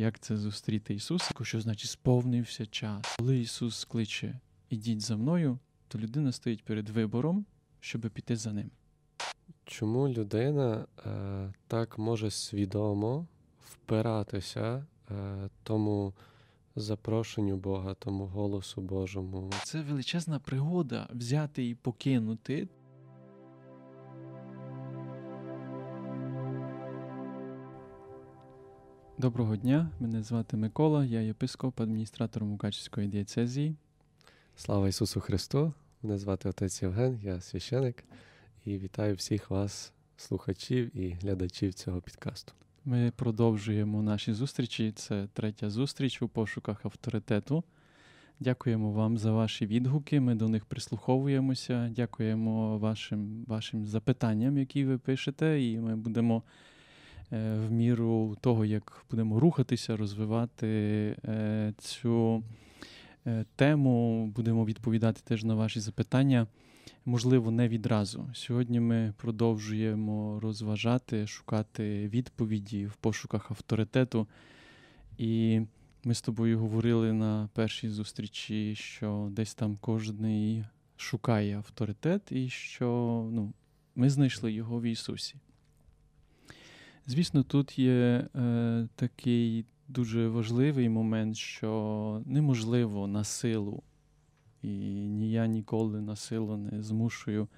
як це зустріти Ісуса, що значить сповнився час. Коли Ісус кличе Ідіть за мною, то людина стоїть перед вибором, щоб піти за ним. Чому людина е, так може свідомо впиратися е, тому запрошенню Бога, тому голосу Божому? Це величезна пригода взяти і покинути. Доброго дня, мене звати Микола, я єпископ, адміністратор Мукачівської дієцезії. Слава Ісусу Христу! Мене звати отець Євген, я священик, і вітаю всіх вас, слухачів і глядачів цього підкасту. Ми продовжуємо наші зустрічі. Це третя зустріч у пошуках авторитету. Дякуємо вам за ваші відгуки. Ми до них прислуховуємося. Дякуємо вашим вашим запитанням, які ви пишете, і ми будемо в міру того, як будемо рухатися, розвивати е, цю е, тему. Будемо відповідати теж на ваші запитання. Можливо, не відразу. Сьогодні ми продовжуємо розважати, шукати відповіді в пошуках авторитету. І ми з тобою говорили на першій зустрічі, що десь там кожен шукає авторитет, і що ну, ми знайшли його в Ісусі. Звісно, тут є е, такий дуже важливий момент, що неможливо на силу, і ні я ніколи на силу не змушую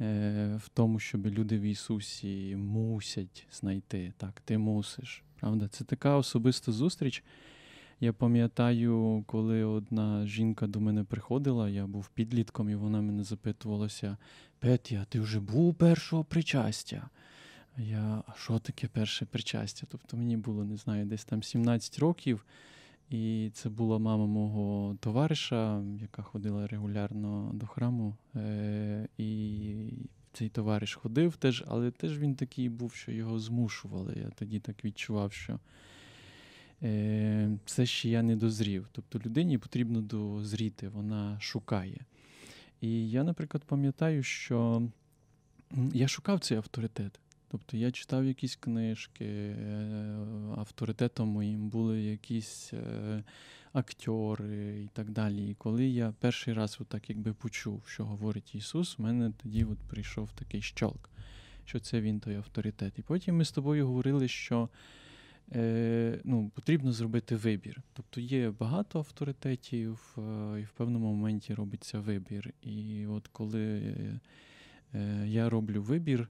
е, в тому, щоб люди в Ісусі мусять знайти. Так, ти мусиш. Правда, це така особиста зустріч. Я пам'ятаю, коли одна жінка до мене приходила, я був підлітком, і вона мене запитувалася: Петя, ти вже був першого причастя? Я, що таке перше причастя? Тобто мені було, не знаю, десь там 17 років, і це була мама мого товариша, яка ходила регулярно до храму. Е- І цей товариш ходив теж, але теж він такий був, що його змушували. Я тоді так відчував, що е- все ще я не дозрів. Тобто людині потрібно дозріти, вона шукає. І я, наприклад, пам'ятаю, що я шукав цей авторитет. Тобто я читав якісь книжки, е, авторитетом моїм були якісь е, актори і так далі. І коли я перший раз отак якби почув, що говорить Ісус, в мене тоді от прийшов такий щолк, що це він той авторитет. І потім ми з тобою говорили, що е, ну, потрібно зробити вибір. Тобто є багато авторитетів, е, і в певному моменті робиться вибір. І от коли я роблю вибір,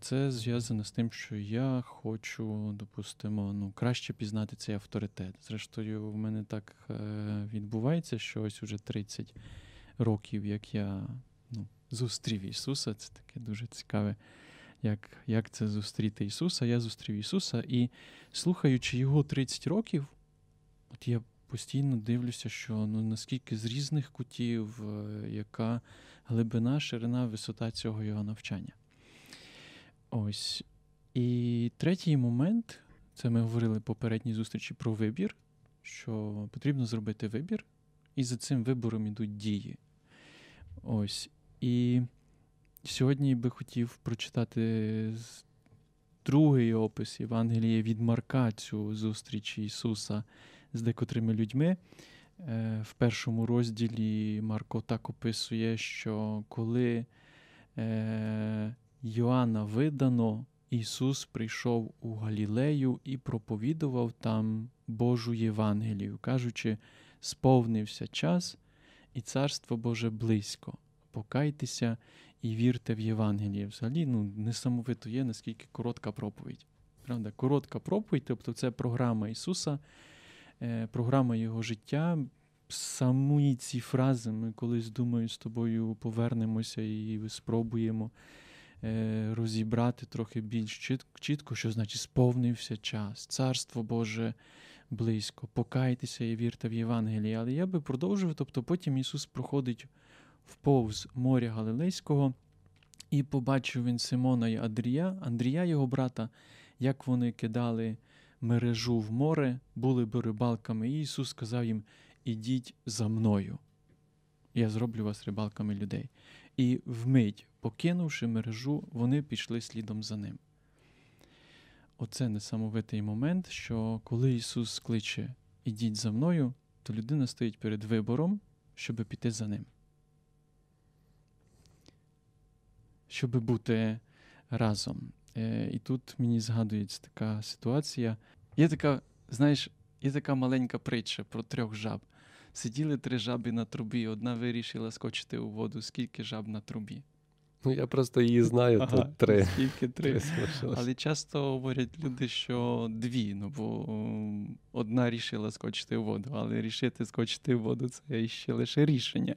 це зв'язано з тим, що я хочу, допустимо, ну, краще пізнати цей авторитет. Зрештою, в мене так е, відбувається, що ось уже 30 років, як я ну, зустрів Ісуса. Це таке дуже цікаве, як як це зустріти Ісуса. Я зустрів Ісуса, і слухаючи Його 30 років, от я постійно дивлюся, що ну, наскільки з різних кутів, е, яка глибина, ширина, висота цього його навчання. Ось. І третій момент це ми говорили попередній зустрічі про вибір, що потрібно зробити вибір, і за цим вибором ідуть дії. Ось. І сьогодні би хотів прочитати другий опис Євангелія від Марка цю зустріч Ісуса з декотрими людьми. Е, в першому розділі Марко так описує, що коли. Йоанна видано, Ісус прийшов у Галілею і проповідував там Божу Євангелію, кажучи, сповнився час, і Царство Боже близько. Покайтеся і вірте в Євангеліє. Взагалі, ну, несамовито є, наскільки коротка проповідь. Правда, коротка проповідь, тобто це програма Ісуса, е, програма Його життя. Самі ці фрази ми колись думаю, з тобою повернемося і спробуємо. Е, розібрати трохи більш чітко, що значить сповнився час, царство Боже близько, покайтеся і вірте в Євангелії. Але я би продовжив, тобто потім Ісус проходить в повз моря Галилейського, і побачив він Симона і Андрія, Андрія, його брата, як вони кидали мережу в море, були би рибалками, і Ісус сказав їм: Ідіть за мною. Я зроблю вас рибалками людей. І вмить, покинувши мережу, вони пішли слідом за ним. оце несамовитий момент, що коли Ісус кличе Ідіть за мною, то людина стоїть перед вибором, щоб піти за ним. Щоб бути разом. Е, І тут мені згадується така ситуація. Є така, знаєш, є така маленька притча про трьох жаб. Сиділи три жаби на трубі, одна вирішила скочити у воду, скільки жаб на трубі. Ну, я просто її знаю, Ага, тут три. Скільки три. Три. Але часто говорять люди, що дві, ну бо одна рішила скочити в воду, але рішити скочити в воду це ще лише рішення.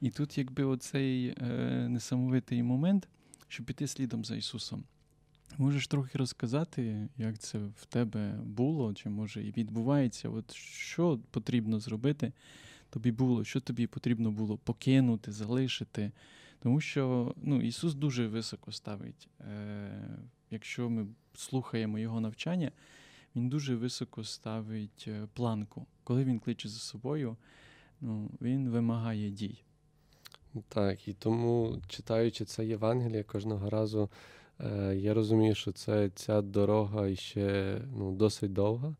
І тут, якби оцей е, несамовитий момент, щоб піти слідом за Ісусом. Можеш трохи розказати, як це в тебе було, чи може і відбувається? От що потрібно зробити тобі було, що тобі потрібно було покинути, залишити? Тому що ну, Ісус дуже високо ставить. Е, Якщо ми слухаємо Його навчання, Він дуже високо ставить е, планку. Коли Він кличе за собою, ну, Він вимагає дій. Так, і тому, читаючи це Євангеліє кожного разу, е, я розумію, що це ця дорога ще ну, досить довга.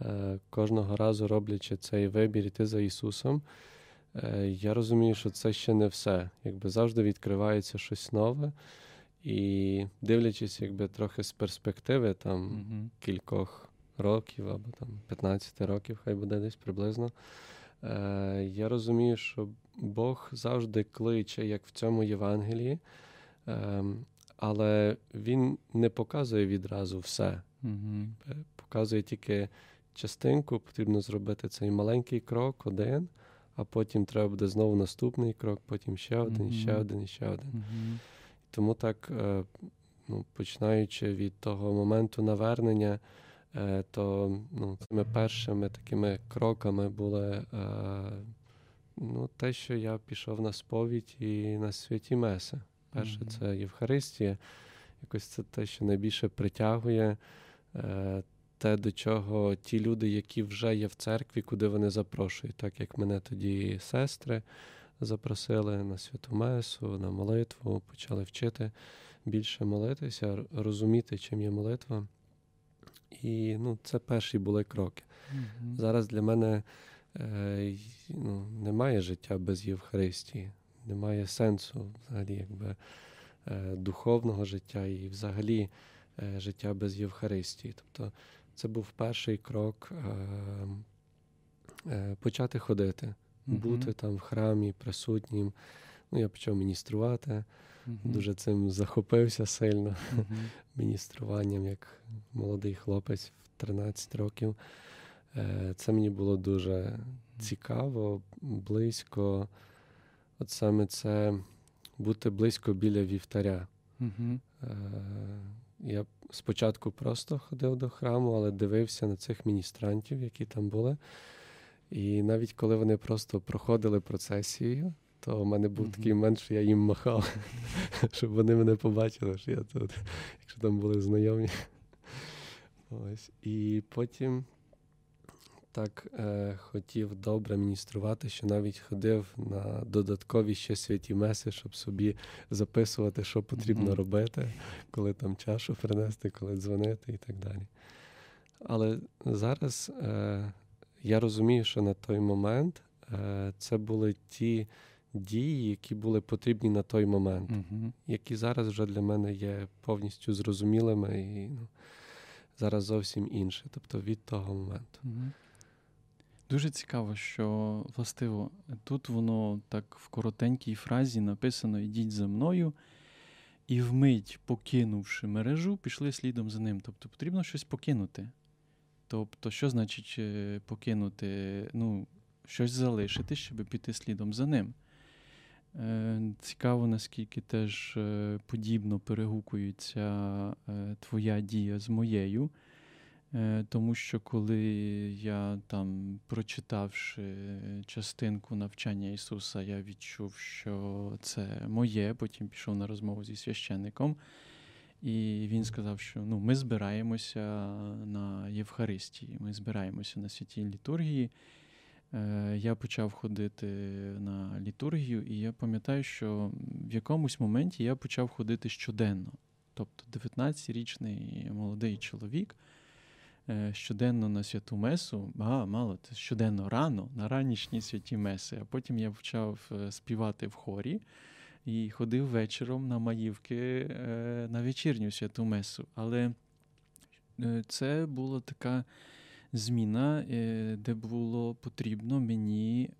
Е, кожного разу роблячи цей вибір іти за Ісусом, е, я розумію, що це ще не все. Якби завжди відкривається щось нове. І дивлячись, якби трохи з перспективи там Угу. кількох років або там 15 років, хай буде десь приблизно. Е, я розумію, що Бог завжди кличе, як в цьому Євангелії, е, але Він не показує відразу все. Е, Показує тільки частинку, потрібно зробити цей маленький крок, один, а потім треба буде знову наступний крок, потім ще один, і ще один, ще один. Угу. Тому так, е, ну, починаючи від того моменту навернення, е, то ну, цими першими такими кроками були ну, те, що я пішов на сповідь і на святі Меси. Перше, це Євхаристія. Якось це те, що найбільше притягує, е, те, до чого ті люди, які вже є в церкві, куди вони запрошують, так як мене тоді сестри запросили на святу Месу, на молитву, почали вчити більше молитися, розуміти, чим є молитва. І ну, це перші були кроки. Угу. Зараз для мене е, ну, немає життя без Євхаристії, немає сенсу взагалі якби, е, духовного життя і взагалі е, життя без Євхаристії. Тобто це був перший крок е, почати ходити, бути там в храмі присутнім. Ну, я почав мініструвати, дуже цим захопився сильно мініструванням як молодий хлопець в 13 років. Це мені було дуже цікаво, близько. От саме це бути близько біля вівтаря. Угу. Я спочатку просто ходив до храму, але дивився на цих міністрантів, які там були. І навіть коли вони просто проходили процесію, то в мене був такий момент, що я їм махав, щоб вони мене побачили, що я тут, якщо там були знайомі. Ось. І потім так е, хотів добре мініструвати, що навіть ходив на додаткові ще святі меси, щоб собі записувати, що потрібно Мгм. робити, коли там чашу принести, коли дзвонити і так далі. Але зараз е, я розумію, що на той момент е, це були ті дії, які були потрібні на той момент, Угу. які зараз вже для мене є повністю зрозумілими і ну, зараз зовсім інше, тобто від того моменту. Мгм. Дуже цікаво, що властиво тут воно так в коротенькій фразі написано Ідіть за мною, і вмить, покинувши мережу, пішли слідом за ним. Тобто потрібно щось покинути. Тобто, що значить е, покинути? Ну, щось залишити, щоб піти слідом за ним. Е, Цікаво, наскільки теж е, подібно перегукується твоя дія з моєю. Е, Тому що коли я там, прочитавши частинку навчання Ісуса, я відчув, що це моє, потім пішов на розмову зі священником, і він сказав, що ну, ми збираємося на Євхаристії, ми збираємося на святій літургії. Е, Я почав ходити на літургію, і я пам'ятаю, що в якомусь моменті я почав ходити щоденно. Тобто 19-річний молодий чоловік е, щоденно на святу месу, а мало щоденно рано, на ранішні святі меси. А потім я почав е, співати в хорі і ходив вечором на маївки е, на вечірню святу месу. Але це була така зміна, де було потрібно мені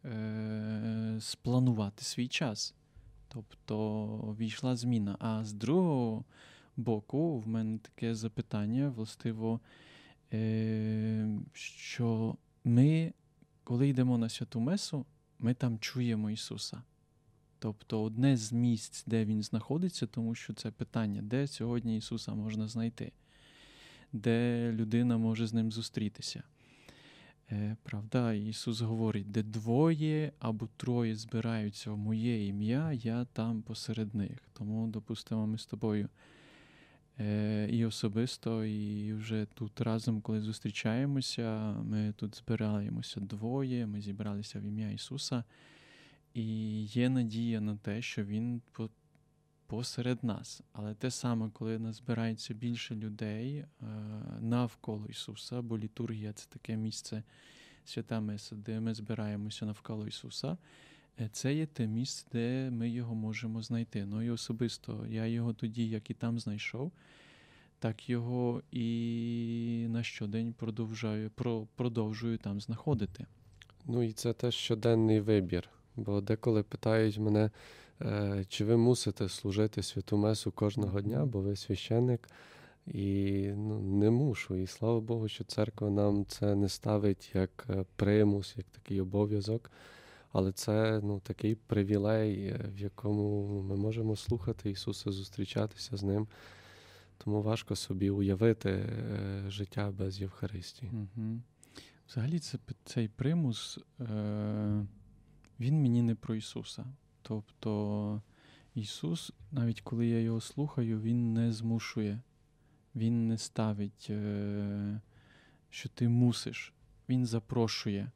спланувати свій час. Тобто війшла зміна. А з другого боку, в мене таке запитання, властиво, е, що ми, коли йдемо на святу Месу, ми там чуємо Ісуса. Тобто одне з місць, де Він знаходиться, тому що це питання, де сьогодні Ісуса можна знайти, де людина може з ним зустрітися. Е, правда, Ісус говорить, де двоє або троє збираються в моє ім'я, я там посеред них. Тому, допустимо, ми з тобою е, і особисто, і вже тут разом, коли зустрічаємося, ми тут збираємося двоє, ми зібралися в ім'я Ісуса, і є надія на те, що Він посеред нас. Але те саме, коли нас збирається більше людей е, навколо Ісуса, бо літургія це таке місце свята Меса, де ми збираємося навколо Ісуса. Е, це є те місце, де ми його можемо знайти. Ну і особисто я його тоді, як і там знайшов, так його і на щодень продовжую, продовжую там знаходити. Ну і це теж щоденний вибір. Бо деколи питають мене, Е, чи ви мусите служити святу Месу кожного дня, бо ви священник? І ну, не мушу. І слава Богу, що церква нам це не ставить як е, примус, як такий обов'язок. Але це ну, такий привілей, е, в якому ми можемо слухати Ісуса, зустрічатися з Ним. Тому важко собі уявити життя без Євхаристії. Угу. Взагалі, це, цей примус, е, він мені не про Ісуса. Тобто Ісус, навіть коли я його слухаю, Він не змушує, Він не ставить, е, що ти мусиш, Він запрошує, е,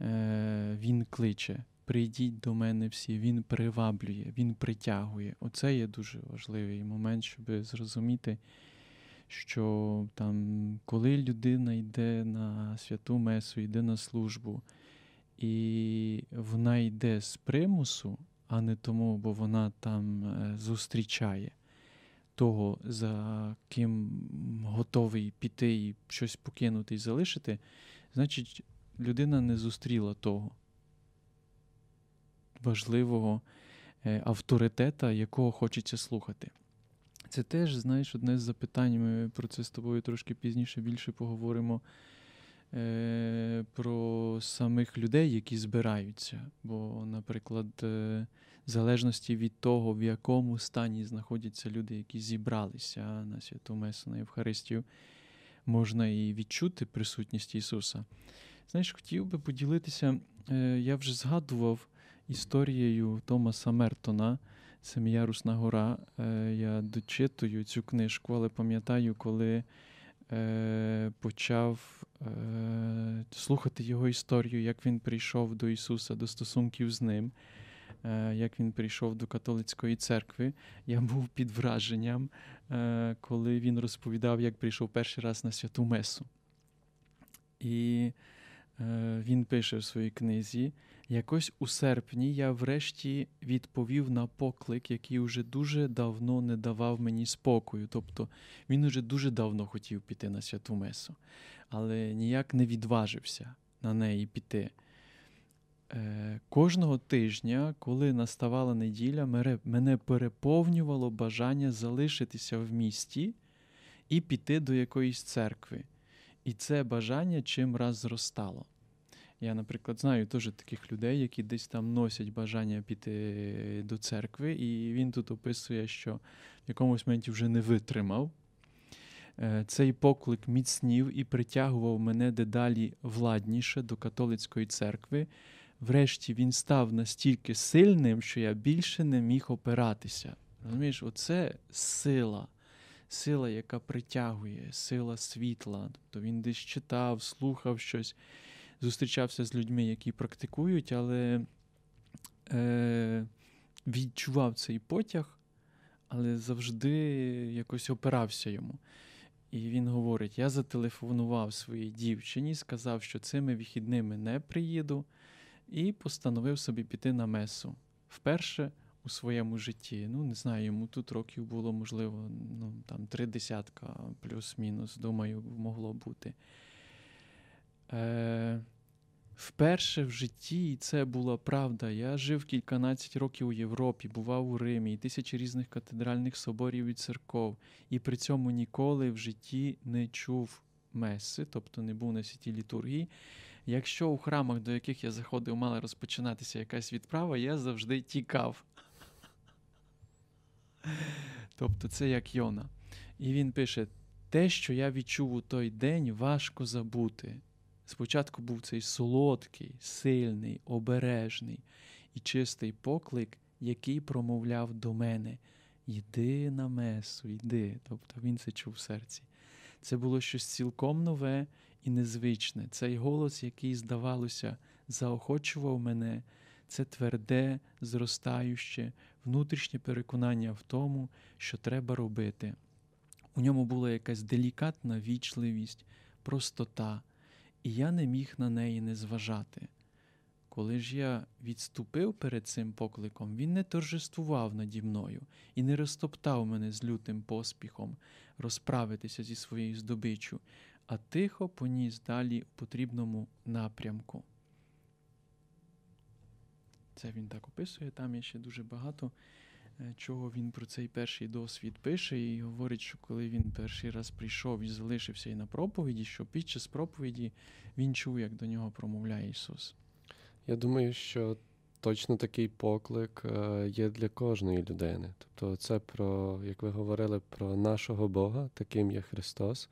Він кличе. Прийдіть до мене всі, Він приваблює, Він притягує. Оце є дуже важливий момент, щоб зрозуміти, що там, коли людина йде на святу Месу, йде на службу, і вона йде з примусу, а не тому, бо вона там е, зустрічає того, за ким готовий піти і щось покинути і залишити, значить, людина не зустріла того важливого е, авторитета, якого хочеться слухати. Це теж, знаєш, одне з запитань. Ми про це з тобою трошки пізніше більше поговоримо. Е, про самих людей, які збираються. Бо, наприклад, е, в залежності від того, в якому стані знаходяться люди, які зібралися на святу Месу, на Євхаристію, можна і відчути присутність Ісуса. Знаєш, хотів би поділитися, е, я вже згадував історією Томаса Мертона. Семіярусна гора. Я дочитую цю книжку, але пам'ятаю, коли Е, почав е, слухати його історію, як він прийшов до Ісуса, до стосунків з Ним, е, як він прийшов до католицької церкви. Я був під враженням, коли він розповідав, як прийшов перший раз на святу Месу. І він пише в своїй книзі. Якось у серпні я врешті відповів на поклик, який уже дуже давно не давав мені спокою. Тобто він уже дуже давно хотів піти на святу Месу, але ніяк не відважився на неї піти. Е, Кожного тижня, коли наставала неділя, мене переповнювало бажання залишитися в місті і піти до якоїсь церкви. І це бажання чим раз зростало. Я, наприклад, знаю теж таких людей, які десь там носять бажання піти до церкви, і він тут описує, що в якомусь моменті вже не витримав. Е, цей поклик міцнів і притягував мене дедалі владніше до католицької церкви. Врешті він став настільки сильним, що я більше не міг опиратися. Розумієш, оце сила, сила, яка притягує, сила світла. Тобто він десь читав, слухав щось зустрічався з людьми, які практикують, але е, відчував цей потяг, але завжди якось опирався йому. І він говорить: я зателефонував своїй дівчині, сказав, що цими вихідними не приїду, і постановив собі піти на месу. Вперше у своєму житті. Ну, не знаю, йому тут років було, можливо, ну, там три десятка, плюс-мінус, думаю, могло бути. Е, Вперше в житті, і це була правда. Я жив кільканадцять років у Європі, бував у Римі, і тисячі різних катедральних соборів і церков, і при цьому ніколи в житті не чув меси, тобто не був на святі літургії. Якщо у храмах, до яких я заходив, мала розпочинатися якась відправа, я завжди тікав. Тобто це як Йона. І він пише: те, що я відчув у той день, важко забути. Спочатку був цей солодкий, сильний, обережний і чистий поклик, який промовляв до мене: Йди на месу, йди. Тобто він це чув в серці. Це було щось цілком нове і незвичне. Цей голос, який, здавалося, заохочував мене, це тверде, зростаюче, внутрішнє переконання в тому, що треба робити. У ньому була якась делікатна вічливість, простота і я не міг на неї не зважати. Коли ж я відступив перед цим покликом, він не торжествував наді мною і не розтоптав мене з лютим поспіхом розправитися зі своєю здобиччю, а тихо поніс далі у потрібному напрямку. Це він так описує, там є ще дуже багато Е, чого він про цей перший досвід пише, і говорить, що коли він перший раз прийшов і залишився і на проповіді, що під час проповіді він чув, як до нього промовляє Ісус. Я думаю, що точно такий поклик е, є для кожної людини. Тобто, це про, як ви говорили, про нашого Бога, таким є Христос,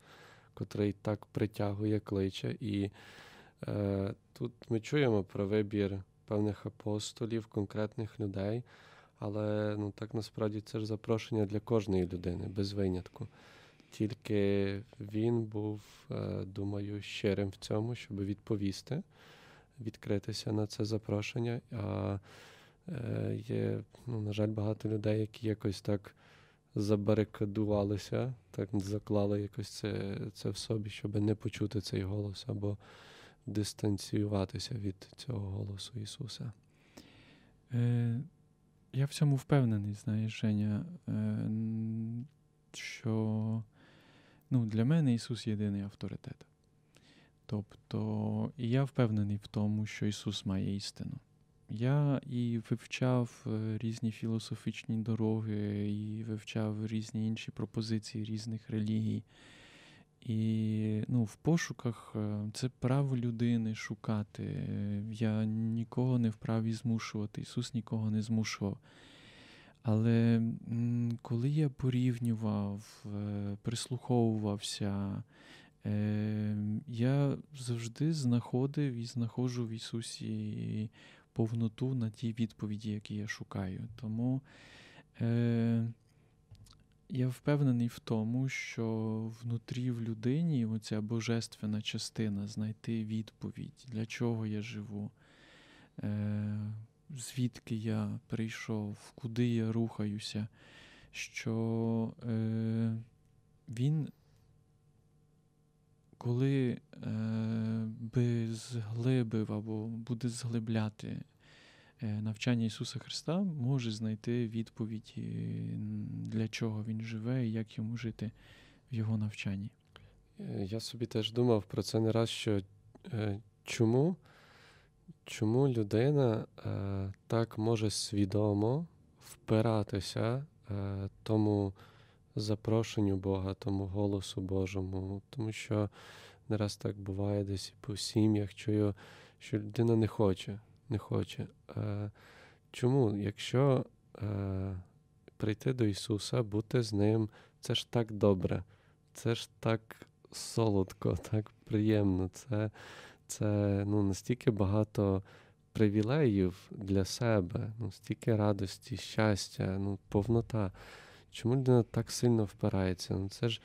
котрий так притягує, кличе. І е, тут ми чуємо про вибір певних апостолів, конкретних людей. Але ну так насправді це ж запрошення для кожної людини, без винятку. Tільки він був, е, думаю, щирим в цьому, щоб відповісти, відкритися на це запрошення. А е, є, ну, на жаль, багато людей, які якось так забарикадувалися, так заклали якось це це в собі, щоб не почути цей голос або дистанціюватися від цього голосу Ісуса. Е, я в цьому впевнений, знаєш, Женя, е, що ну, для мене Ісус єдиний авторитет. Тобто, і я впевнений в тому, що Ісус має істину. Я і вивчав е, різні філософічні дороги, і вивчав різні інші пропозиції різних релігій. І ну, в пошуках е, це право людини шукати. Я нікого не вправі змушувати, Ісус нікого не змушував. Але коли я порівнював, е, прислуховувався, е, я завжди знаходив і знаходжу в Ісусі повноту на ті відповіді, які я шукаю. Тому я впевнений в тому, що внутрі в людині оця божественна частина знайти відповідь, для чого я живу, е, звідки я прийшов, куди я рухаюся, що е, він, коли е, би зглибив або буде зглибляти навчання Ісуса Христа може знайти відповідь, для чого Він живе і як йому жити в Його навчанні. Е, я собі теж думав про це не раз, що е, чому чому людина так може свідомо впиратися тому запрошенню Бога, тому голосу Божому, тому що не раз так буває десь по сім'ях, чую, що людина не хоче не хоче. Е, чому? Якщо е, прийти до Ісуса, бути з Ним, це ж так добре, це ж так солодко, так приємно. Це це ну, настільки багато привілеїв для себе, ну, стільки радості, щастя, ну, повнота. Чому людина так сильно впирається? Ну, Це ж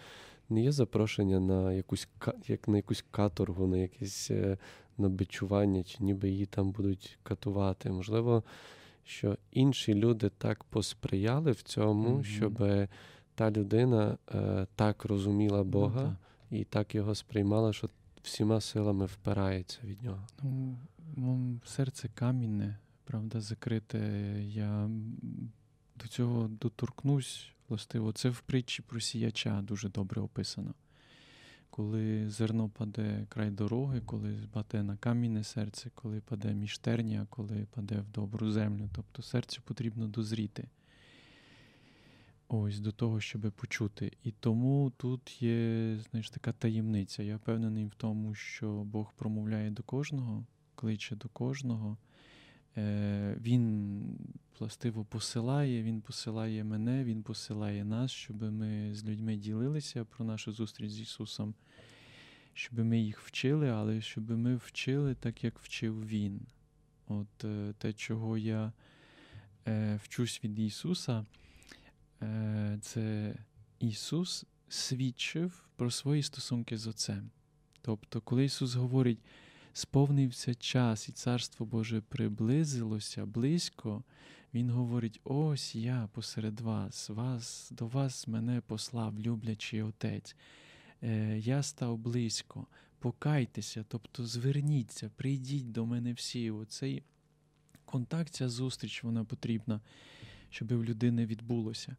не є запрошення на якусь як на якусь каторгу, на якесь е, на бичування, чи ніби її там будуть катувати. Можливо, що інші люди так посприяли в цьому, Мгм. щоб та людина е, так розуміла Бога Ну, та. і так його сприймала, що всіма силами впирається від нього. Ну, м, серце камінне, правда, закрите. Я до цього доторкнусь, властиво. Це в притчі про сіяча дуже добре описано. Коли зерно паде край дороги, коли паде на камінне серце, коли паде між терня, коли паде в добру землю. Тобто серцю потрібно дозріти. Ось до того, щоб почути. І тому тут є, знаєш, така таємниця. Я впевнений в тому, що Бог промовляє до кожного, кличе до кожного. Е, Він властиво посилає, Він посилає мене, Він посилає нас, щоб ми з людьми ділилися про нашу зустріч з Ісусом, щоб ми їх вчили, але щоб ми вчили так, як вчив Він. От е, те, чого я е, вчусь від Ісуса, це Ісус свідчив про свої стосунки з Отцем. Тобто, коли Ісус говорить, сповнився час і Царство Боже приблизилося близько, Він говорить: ось я посеред вас, вас до вас мене послав, люблячий Отець. Е, Я став близько, покайтеся, тобто зверніться, прийдіть до мене всі. Оцей контакт, ця зустріч, вона потрібна, щоб в людини відбулося.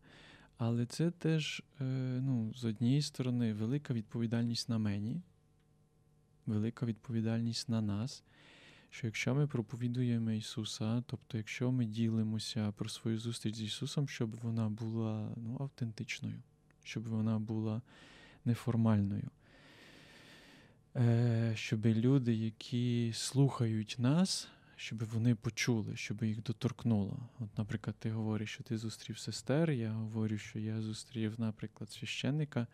Але це теж, е, ну, з однієї сторони, велика відповідальність на мені, велика відповідальність на нас. Що якщо ми проповідуємо Ісуса, тобто якщо ми ділимося про свою зустріч з Ісусом, щоб вона була ну, автентичною, щоб вона була неформальною, е, щоб люди, які слухають нас, щоб вони почули, щоб їх доторкнуло. От, наприклад, ти говориш, що ти зустрів сестер, я говорю, що я зустрів, наприклад, священника.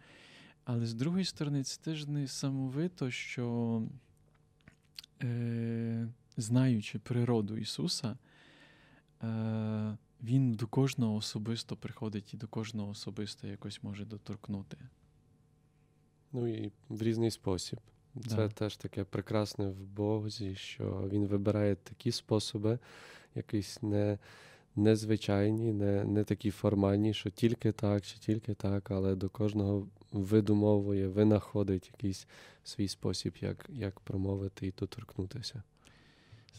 Але з другої сторони, це теж не самовито, що е, знаючи природу Ісуса, е, Він до кожного особисто приходить і до кожного особисто якось може доторкнути. Ну і в різний спосіб. Це Да. теж таке прекрасне в Бозі, що він вибирає такі способи, якісь не, незвичайні, не, не такі формальні, що тільки так чи тільки так, але до кожного видумовує, винаходить якийсь свій спосіб, як, як промовити і доторкнутися.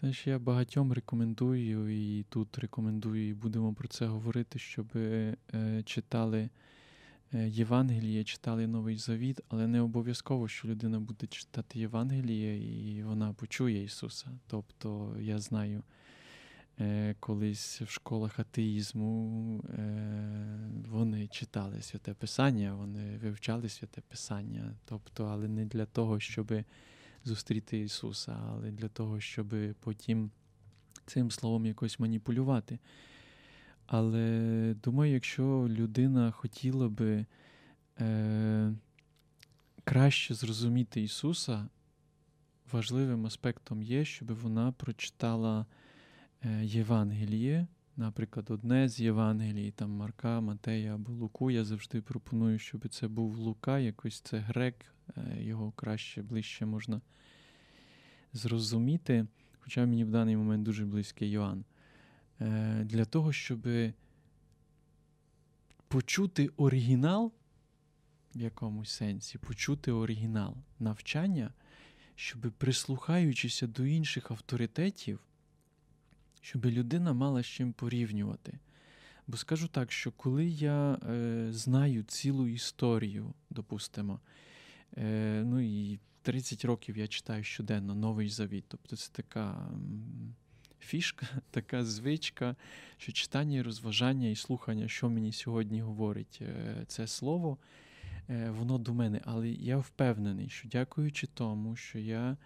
Знаєш, я багатьом рекомендую, і тут рекомендую, і будемо про це говорити, щоб е, читали е, Євангеліє, читали Новий Завіт, але не обов'язково, що людина буде читати Євангеліє і вона почує Ісуса. Тобто я знаю, е, колись в школах атеїзму е, вони читали святе Писання, вони вивчали святе Писання, тобто, але не для того, щоби зустріти Ісуса, але для того, щоб потім цим словом якось маніпулювати. Але думаю, якщо людина хотіла би е, краще зрозуміти Ісуса, важливим аспектом є, щоб вона прочитала Євангеліє, наприклад, одне з Євангелій, там Марка, Матея або Луку. Я завжди пропоную, щоб це був Лука, якось це грек, е, його краще, ближче можна зрозуміти. Хоча мені в даний момент дуже близький Йоанн. Е, Для того, щоб почути оригінал в якомусь сенсі, почути оригінал навчання, щоб прислухаючися до інших авторитетів, щоб людина мала з чим порівнювати. Бо скажу так, що коли я е, знаю цілу історію, допустимо, е, ну і 30 років я читаю щоденно Новий Завіт, тобто це така фішка, така звичка, що читання, розважання і слухання, що мені сьогодні говорить е, це слово, воно до мене. Але я впевнений, що дякуючи тому, що я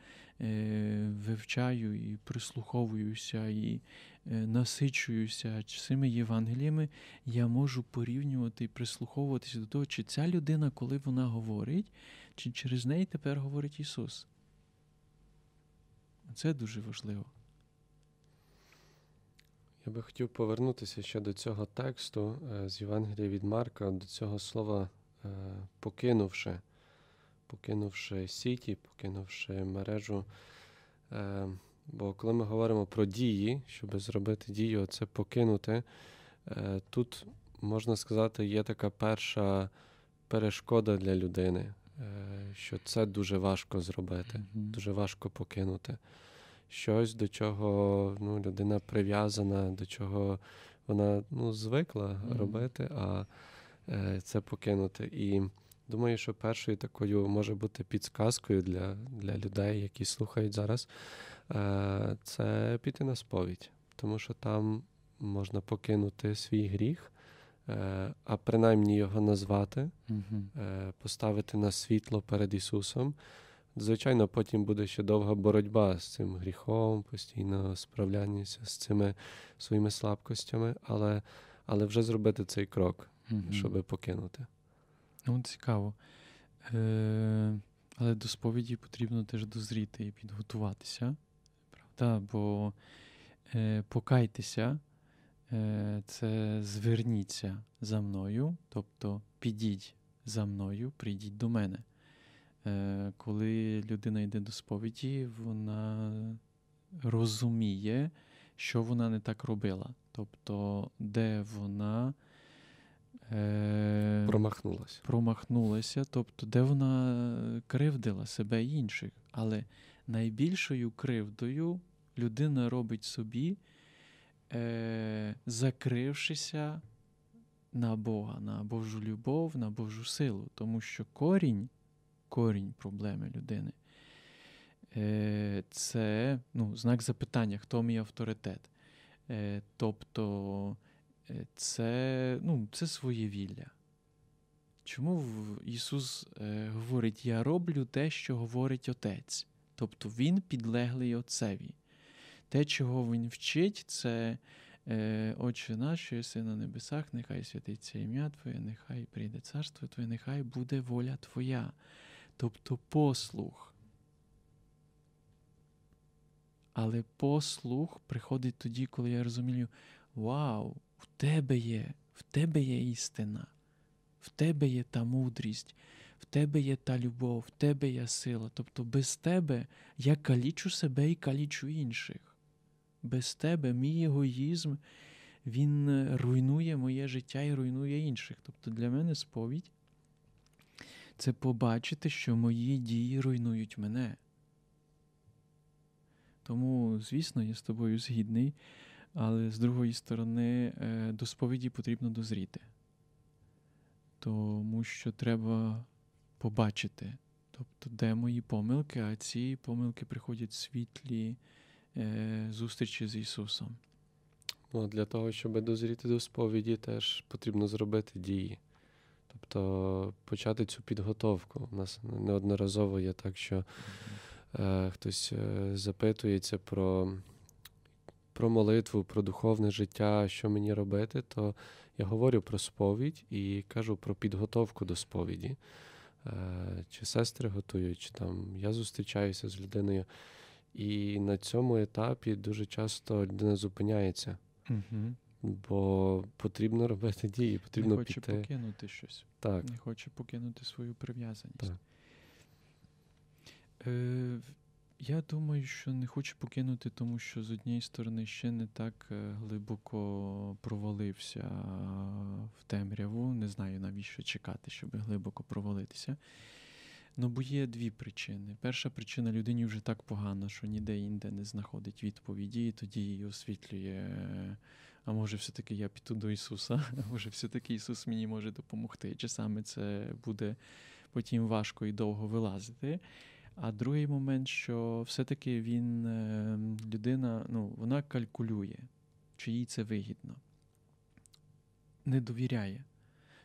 е, вивчаю і прислуховуюся, і е, насичуюся цими Євангеліями, я можу порівнювати і прислуховуватися до того, чи ця людина, коли вона говорить, чи через неї тепер говорить Ісус. Це дуже важливо. Я би хотів повернутися ще до цього тексту е, з Євангелія від Марка, до цього слова е, покинувши, покинувши сіті, покинувши мережу. Е, Бо коли ми говоримо про дії, щоб зробити дію, це покинути, е, тут можна сказати, є така перша перешкода для людини, е, що це дуже важко зробити, дуже важко покинути. Щось, до чого ну, людина прив'язана, до чого вона ну, звикла робити, а е, це покинути. І думаю, що першою такою може бути підсказкою для для людей, які слухають зараз, е, це піти на сповідь, тому що там можна покинути свій гріх. Е, а принаймні його назвати, поставити на світло перед Ісусом. Звичайно, потім буде ще довга боротьба з цим гріхом, постійно справляння з цими своїми слабкостями, але але вже зробити цей крок, uh щоб покинути. Ну, цікаво. Е, Але до сповіді потрібно теж дозріти і підготуватися. Правда? Бо е, покайтеся Е, це зверніться за мною, тобто підіть за мною, прийдіть до мене. Е, коли людина йде до сповіді, вона розуміє, що вона не так робила. Тобто, де вона е, промахнулася, промахнулася, тобто, де вона кривдила себе і інших. Але найбільшою кривдою людина робить собі е, закрившися на Бога, на Божу любов, на Божу силу. Тому що корінь, корінь проблеми людини е, це ну, знак запитання, хто мій авторитет. Е, Тобто це, ну, це своє вілля. Чому Ісус е, говорить: Я роблю те, що говорить Отець? Тобто Він підлеглий Отцеві. Те, чого він вчить, це е, Отче наш, що на небесах, нехай святиться ім'я Твоє, нехай прийде царство Твоє, нехай буде воля Твоя. Тобто послух. Але послух приходить тоді, коли я розумію, вау, в тебе є, в тебе є істина, в тебе є та мудрість, в тебе є та любов, в тебе є сила. Тобто без тебе я калічу себе і калічу інших без тебе мій егоїзм, він е, руйнує моє життя і руйнує інших. Тобто для мене сповідь це побачити, що мої дії руйнують мене. Тому, звісно, я з тобою згідний, але з другої сторони, е, до сповіді потрібно дозріти. Тому що треба побачити, тобто, де мої помилки, а ці помилки приходять світлі. Е, зустрічі з Ісусом. Ну, Для того, щоб дозріти до сповіді, теж потрібно зробити дії. Тобто почати цю підготовку. У нас неодноразово є так, що е, хтось е, запитується про про молитву, про духовне життя, що мені робити, то я говорю про сповідь і кажу про підготовку до сповіді. Е, Чи сестри готують, чи там я зустрічаюся з людиною. І на цьому етапі дуже часто людина зупиняється, угу. бо потрібно робити дії, потрібно Не хоче піти. покинути щось. Так. Не хоче покинути свою прив'язаність. Так. Е, Я думаю, що не хоче покинути, тому що з однієї сторони ще не так е, глибоко провалився в темряву. Не знаю навіщо чекати, щоб глибоко провалитися. Ну, бо є дві причини. Перша причина людині вже так погано, що ніде інде не знаходить відповіді, і тоді її освітлює. А може, все-таки я піду до Ісуса, а може, все-таки Ісус мені може допомогти. Чи саме це буде потім важко і довго вилазити. А другий момент, що все-таки він, е, людина, ну, вона калькулює, чи їй це вигідно. Не довіряє,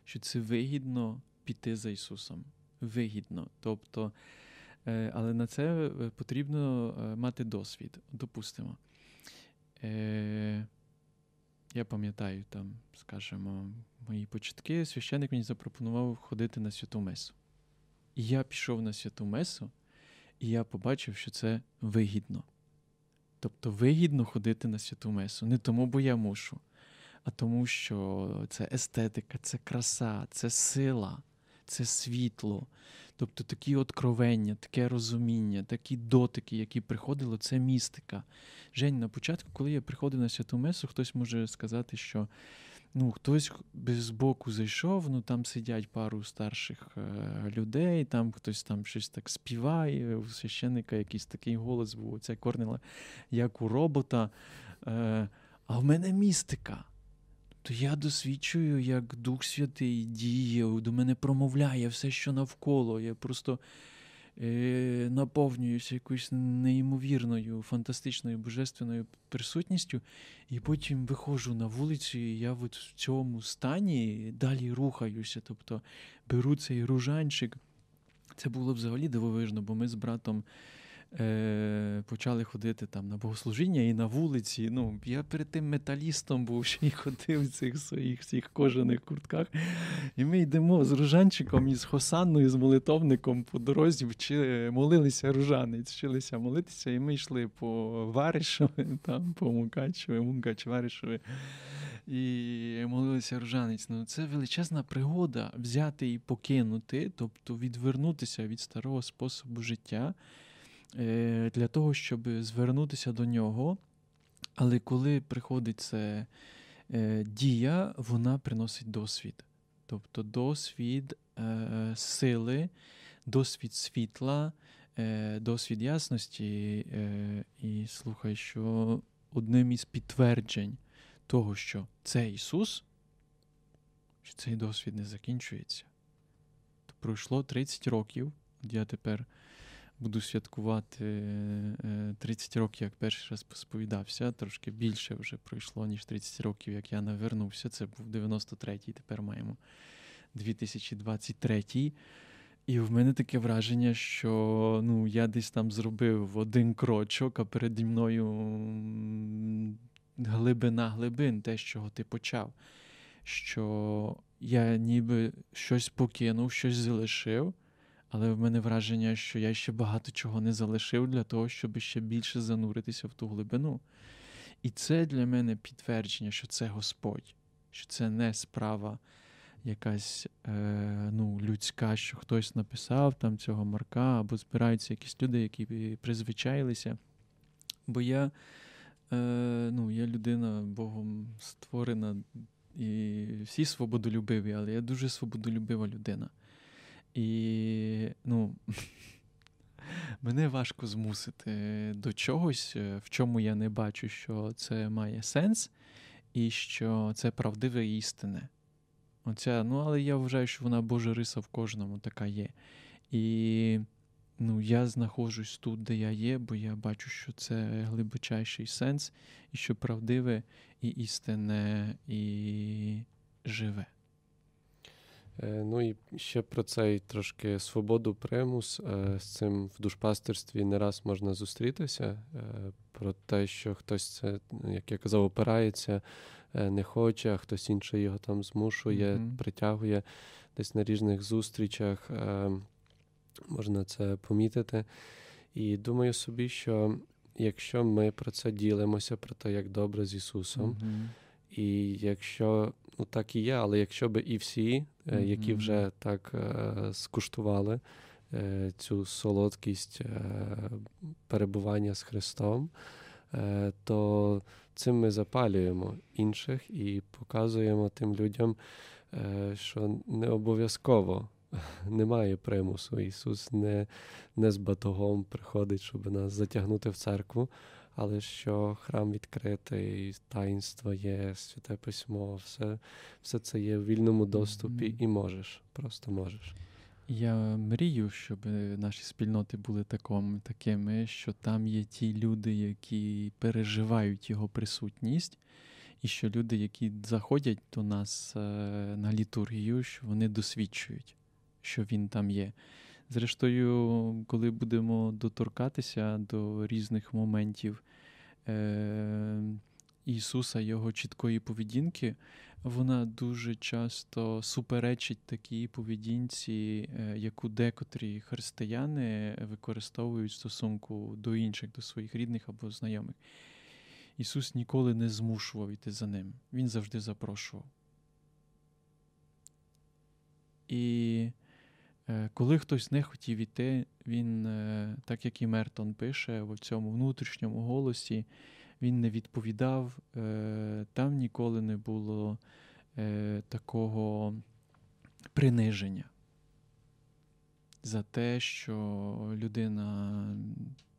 що це вигідно піти за Ісусом вигідно. Тобто, е, Але на це е, потрібно мати досвід. Допустимо. Я пам'ятаю, там, скажімо, мої початки, священник мені запропонував ходити на святу месу. І я пішов на святу месу, і я побачив, що це вигідно. Тобто вигідно ходити на святу месу. Не тому, бо я мушу, а тому, що це естетика, це краса, це сила це світло. Тобто такі откровення, таке розуміння, такі дотики, які приходили, це містика. Жень, на початку, коли я приходив на святу Месу, хтось може сказати, що ну, хтось з боку зайшов, ну там сидять пару старших е, людей, там хтось там щось так співає, у священника якийсь такий голос був, оця корнила, як у робота. Е, а в мене містика. То я досвідчую, як Дух Святий діє, до мене промовляє все, що навколо. Я просто наповнююся якоюсь неймовірною, фантастичною божественною присутністю, і потім виходжу на вулицю, і я от в цьому стані далі рухаюся. Тобто беру цей ружанчик. Це було взагалі дивовижно, бо ми з братом е, почали ходити там на богослужіння і на вулиці. Ну, Я перед тим металістом був ще й ходив в цих своїх всіх кожаних куртках. І ми йдемо з ружанчиком і з Хосанною, з молитовником по дорозі вчили, молилися ружанець, вчилися молитися, і ми йшли по Варишові, там, по Мукачеві, Мукач Варишові. І молилися ружанець. Ну, Це величезна пригода взяти і покинути, тобто відвернутися від старого способу життя для того, щоб звернутися до нього. Але коли приходить це е, дія, вона приносить досвід. Тобто досвід е, сили, досвід світла, досвід ясності. І слухай, що одним із підтверджень того, що це Ісус, що цей досвід не закінчується. То пройшло 30 років, я тепер буду святкувати 30 е, років, як перший раз сповідався. Трошки більше вже пройшло, ніж 30 років, як я навернувся. Це був 93-й, тепер маємо 2023-й. І в мене таке враження, що ну, я десь там зробив один крочок, а переді мною глибина глибин, те, з чого ти почав. Що я ніби щось покинув, щось залишив, але в мене враження, що я ще багато чого не залишив для того, щоб ще більше зануритися в ту глибину. І це для мене підтвердження, що це Господь, що це не справа якась е, ну, людська, що хтось написав там цього марка, або збираються якісь люди, які призвичаїлися. Бо я е, ну, я людина Богом створена і всі свободолюбиві, але я дуже свободолюбива людина. І ну, мене важко змусити до чогось, е, в чому я не бачу, що це має сенс, і що це правдиве і істинне. Оця, ну, Але я вважаю, що вона Божа риса в кожному така є. І ну, я знаходжусь тут, де я є, бо я бачу, що це глибочайший сенс, і що правдиве і істинне, і живе. Е, ну і ще про цей трошки свободу примус. Е, з цим в душпастерстві не раз можна зустрітися. Е, про те, що хтось це, як я казав, опирається, не хоче, а хтось інший його там змушує, mm-hmm. притягує десь на різних зустрічах. Можна це помітити. І думаю собі, що якщо ми про це ділимося, про те, як добре з Ісусом, mm-hmm. І якщо ну так і є, але якщо би і всі, mm-hmm. які вже так е, скуштували е, цю солодкість перебування з Христом, то цим ми запалюємо інших і показуємо тим людям, що не обов'язково. Немає примусу. Ісус не не з батогом приходить, щоб нас затягнути в церкву, але що храм відкритий, таїнство є, святе письмо, все все це є в вільному доступі, і можеш, просто можеш. Я мрію, щоб наші спільноти були таком, такими, що там є ті люди, які переживають його присутність, і що люди, які заходять до нас е, на літургію, що вони досвідчують, що він там є. Зрештою, коли будемо доторкатися до різних моментів е, Ісуса, Його чіткої поведінки, вона дуже часто суперечить такій поведінці, е, яку декотрі християни використовують в стосунку до інших, до своїх рідних або знайомих. Ісус ніколи не змушував іти за ним, Він завжди запрошував. І коли хтось не хотів іти, він, е, так як і Мертон пише в цьому внутрішньому голосі, він не відповідав, е, там ніколи не було такого приниження за те, що людина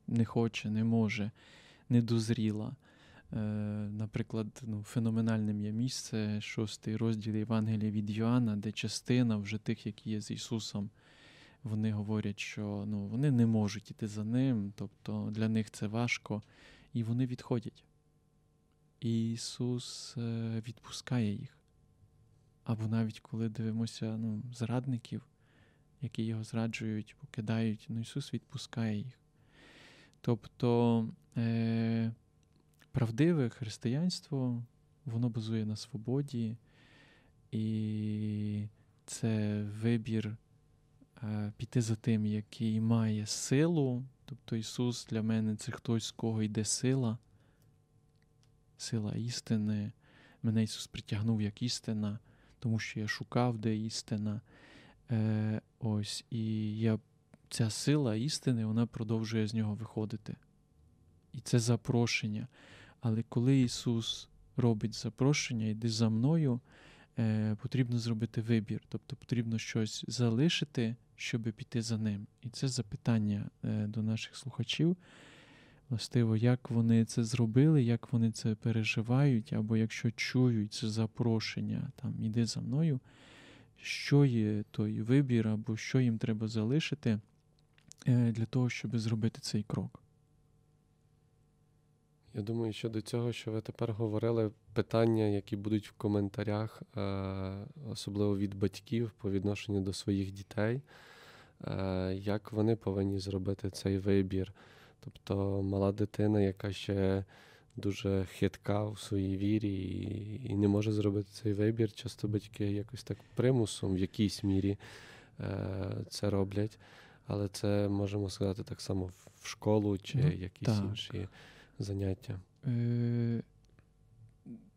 не хоче, не може, не дозріла. Наприклад, ну, феноменальним є місце, шостий розділ Євангелія від Йоанна, де частина вже тих, які є з Ісусом, вони говорять, що ну, вони не можуть іти за ним, тобто для них це важко, і вони відходять. І Ісус е, відпускає їх. Або навіть коли дивимося ну, зрадників, які його зраджують, покидають, ну Ісус відпускає їх. Тобто е, правдиве християнство, воно базує на свободі, і це вибір е, піти за тим, який має силу. Тобто Ісус для мене це хтось, з кого йде сила, сила істини. Мене Ісус притягнув як істина, тому що я шукав, де істина. Е, Ось, І я, ця сила істини вона продовжує з нього виходити. І це запрошення. Але коли Ісус робить запрошення, йди за мною, е, потрібно зробити вибір, тобто потрібно щось залишити, щоб піти за ним. І це запитання е, до наших слухачів. Властиво, як вони це зробили, як вони це переживають, або якщо чують це запрошення, там іди за мною, що є той вибір, або що їм треба залишити е, для того, щоб зробити цей крок. Я думаю, що до цього, що ви тепер говорили, питання, які будуть в коментарях, е, особливо від батьків по відношенню до своїх дітей, е, як вони повинні зробити цей вибір. Тобто мала дитина, яка ще дуже хитка в своїй вірі і не може зробити цей вибір. Часто батьки якось так примусом в якійсь мірі е, це роблять. Але це можемо сказати так само в школу чи ну, якісь так. інші заняття? Е,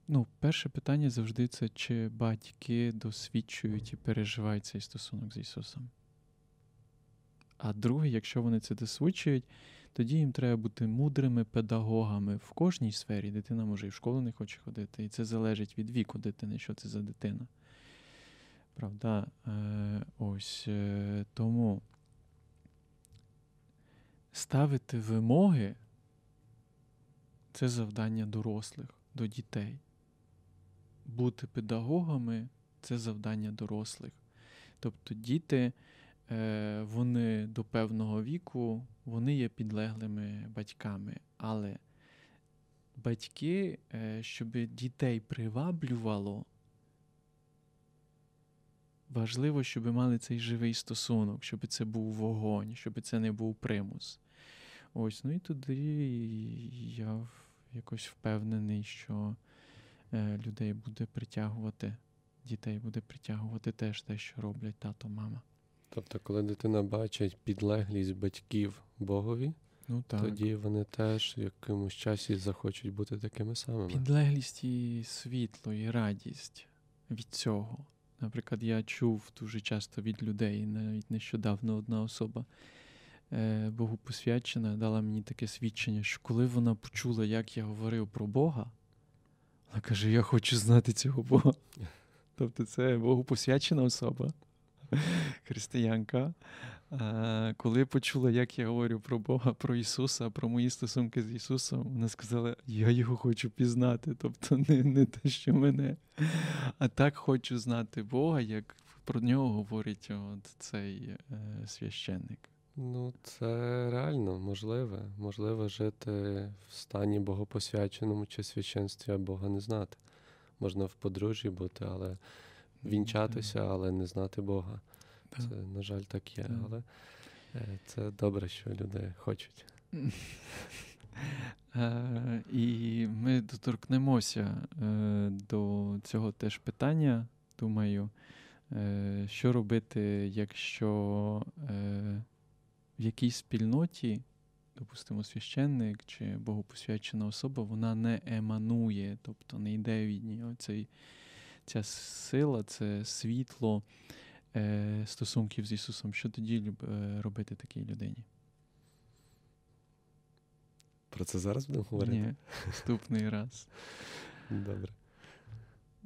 Ну, перше питання завжди це чи батьки досвідчують і переживають цей стосунок з Ісусом. А друге, якщо вони це досвідчують, тоді їм треба бути мудрими педагогами в кожній сфері. Дитина може і в школу не хоче ходити, і це залежить від віку дитини, що це за дитина. Правда? Е, Ось е, тому ставити вимоги це завдання дорослих до дітей. Бути педагогами це завдання дорослих. Тобто діти, е, вони до певного віку вони є підлеглими батьками. Але батьки, е, щоб дітей приваблювало, важливо, щоб мали цей живий стосунок, щоб це був вогонь, щоб це не був примус. Ось, ну і туди я якось впевнений, що е, людей буде притягувати, дітей буде притягувати теж те, що роблять тато, мама. Тобто, коли дитина бачить підлеглість батьків Богові, ну, так. тоді вони теж в якомусь часі захочуть бути такими самими. Підлеглість і світло, і радість від цього. Наприклад, я чув дуже часто від людей, навіть нещодавно одна особа Богу посвячена, дала мені таке свідчення, що коли вона почула, як я говорив про Бога, вона каже: Я хочу знати цього Бога. Тобто це Богу посвячена особа, християнка. Коли почула, як я говорю про Бога, про Ісуса, про мої стосунки з Ісусом, вона сказала: Я його хочу пізнати, тобто не не те, що мене. А так хочу знати Бога, як про нього говорить от цей е, священник. Ну, це реально можливе. Можливо жити в стані богопосвяченому чи священстві, а Бога не знати. Можна в подружжі бути, але вінчатися, але не знати Бога. Це, на жаль, так є. Але е, це добре, що люди хочуть. Е, і ми доторкнемося е, до цього теж питання. Думаю, що робити, якщо в якійсь спільноті, допустимо, священник чи богопосвячена особа, вона не еманує, тобто не йде від нього цей, ця сила, це світло, е, стосунків з Ісусом, що тоді е, робити такій людині? Про це зараз будемо говорити? Ні, наступний раз. Добре.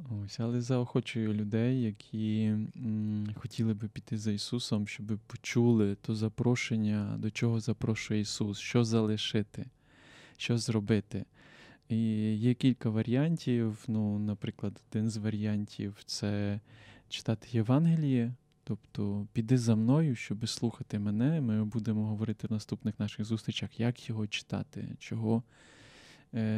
Ось, але заохочую людей, які м, хотіли би піти за Ісусом, щоб почули то запрошення, до чого запрошує Ісус, що залишити, що зробити. І є кілька варіантів. Ну, наприклад, один з варіантів це читати Євангеліє, тобто піди за мною, щоб слухати мене. Ми будемо говорити в наступних наших зустрічах, як його читати, чого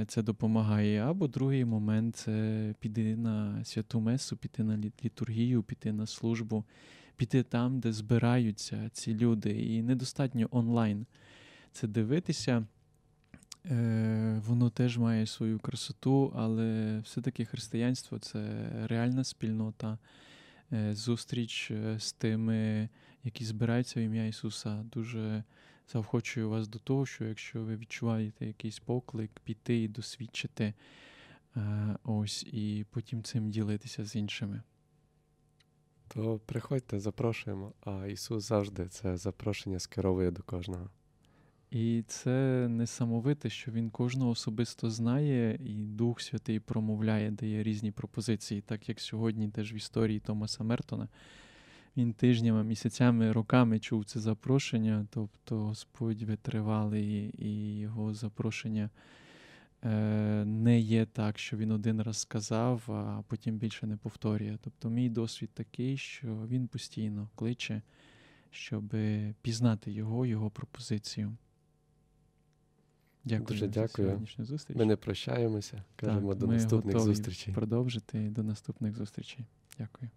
це допомагає. Або другий момент це піти на святу месу, піти на літургію, піти на службу, піти там, де збираються ці люди. І недостатньо онлайн це дивитися. Е, Воно теж має свою красоту, але все-таки християнство це реальна спільнота, е, зустріч е, з тими, які збираються в ім'я Ісуса. Дуже заохочую вас до того, що якщо ви відчуваєте якийсь поклик, піти і досвідчити, е, ось, і потім цим ділитися з іншими. То приходьте, запрошуємо. А Ісус завжди це запрошення скеровує до кожного. І це несамовите, що він кожного особисто знає, і Дух Святий промовляє, дає різні пропозиції, так як сьогодні теж в історії Томаса Мертона. Він тижнями, місяцями, роками чув це запрошення, тобто Господь витривалий, і його запрошення е, не є так, що він один раз сказав, а потім більше не повторює. Тобто, мій досвід такий, що він постійно кличе, щоб пізнати його, його пропозицію. Дякую Дуже за сьогоднішню зустріч. Ми не прощаємося, кажемо Так, до ми наступних готові зустрічей. Продовжити до наступних зустрічей. Дякую.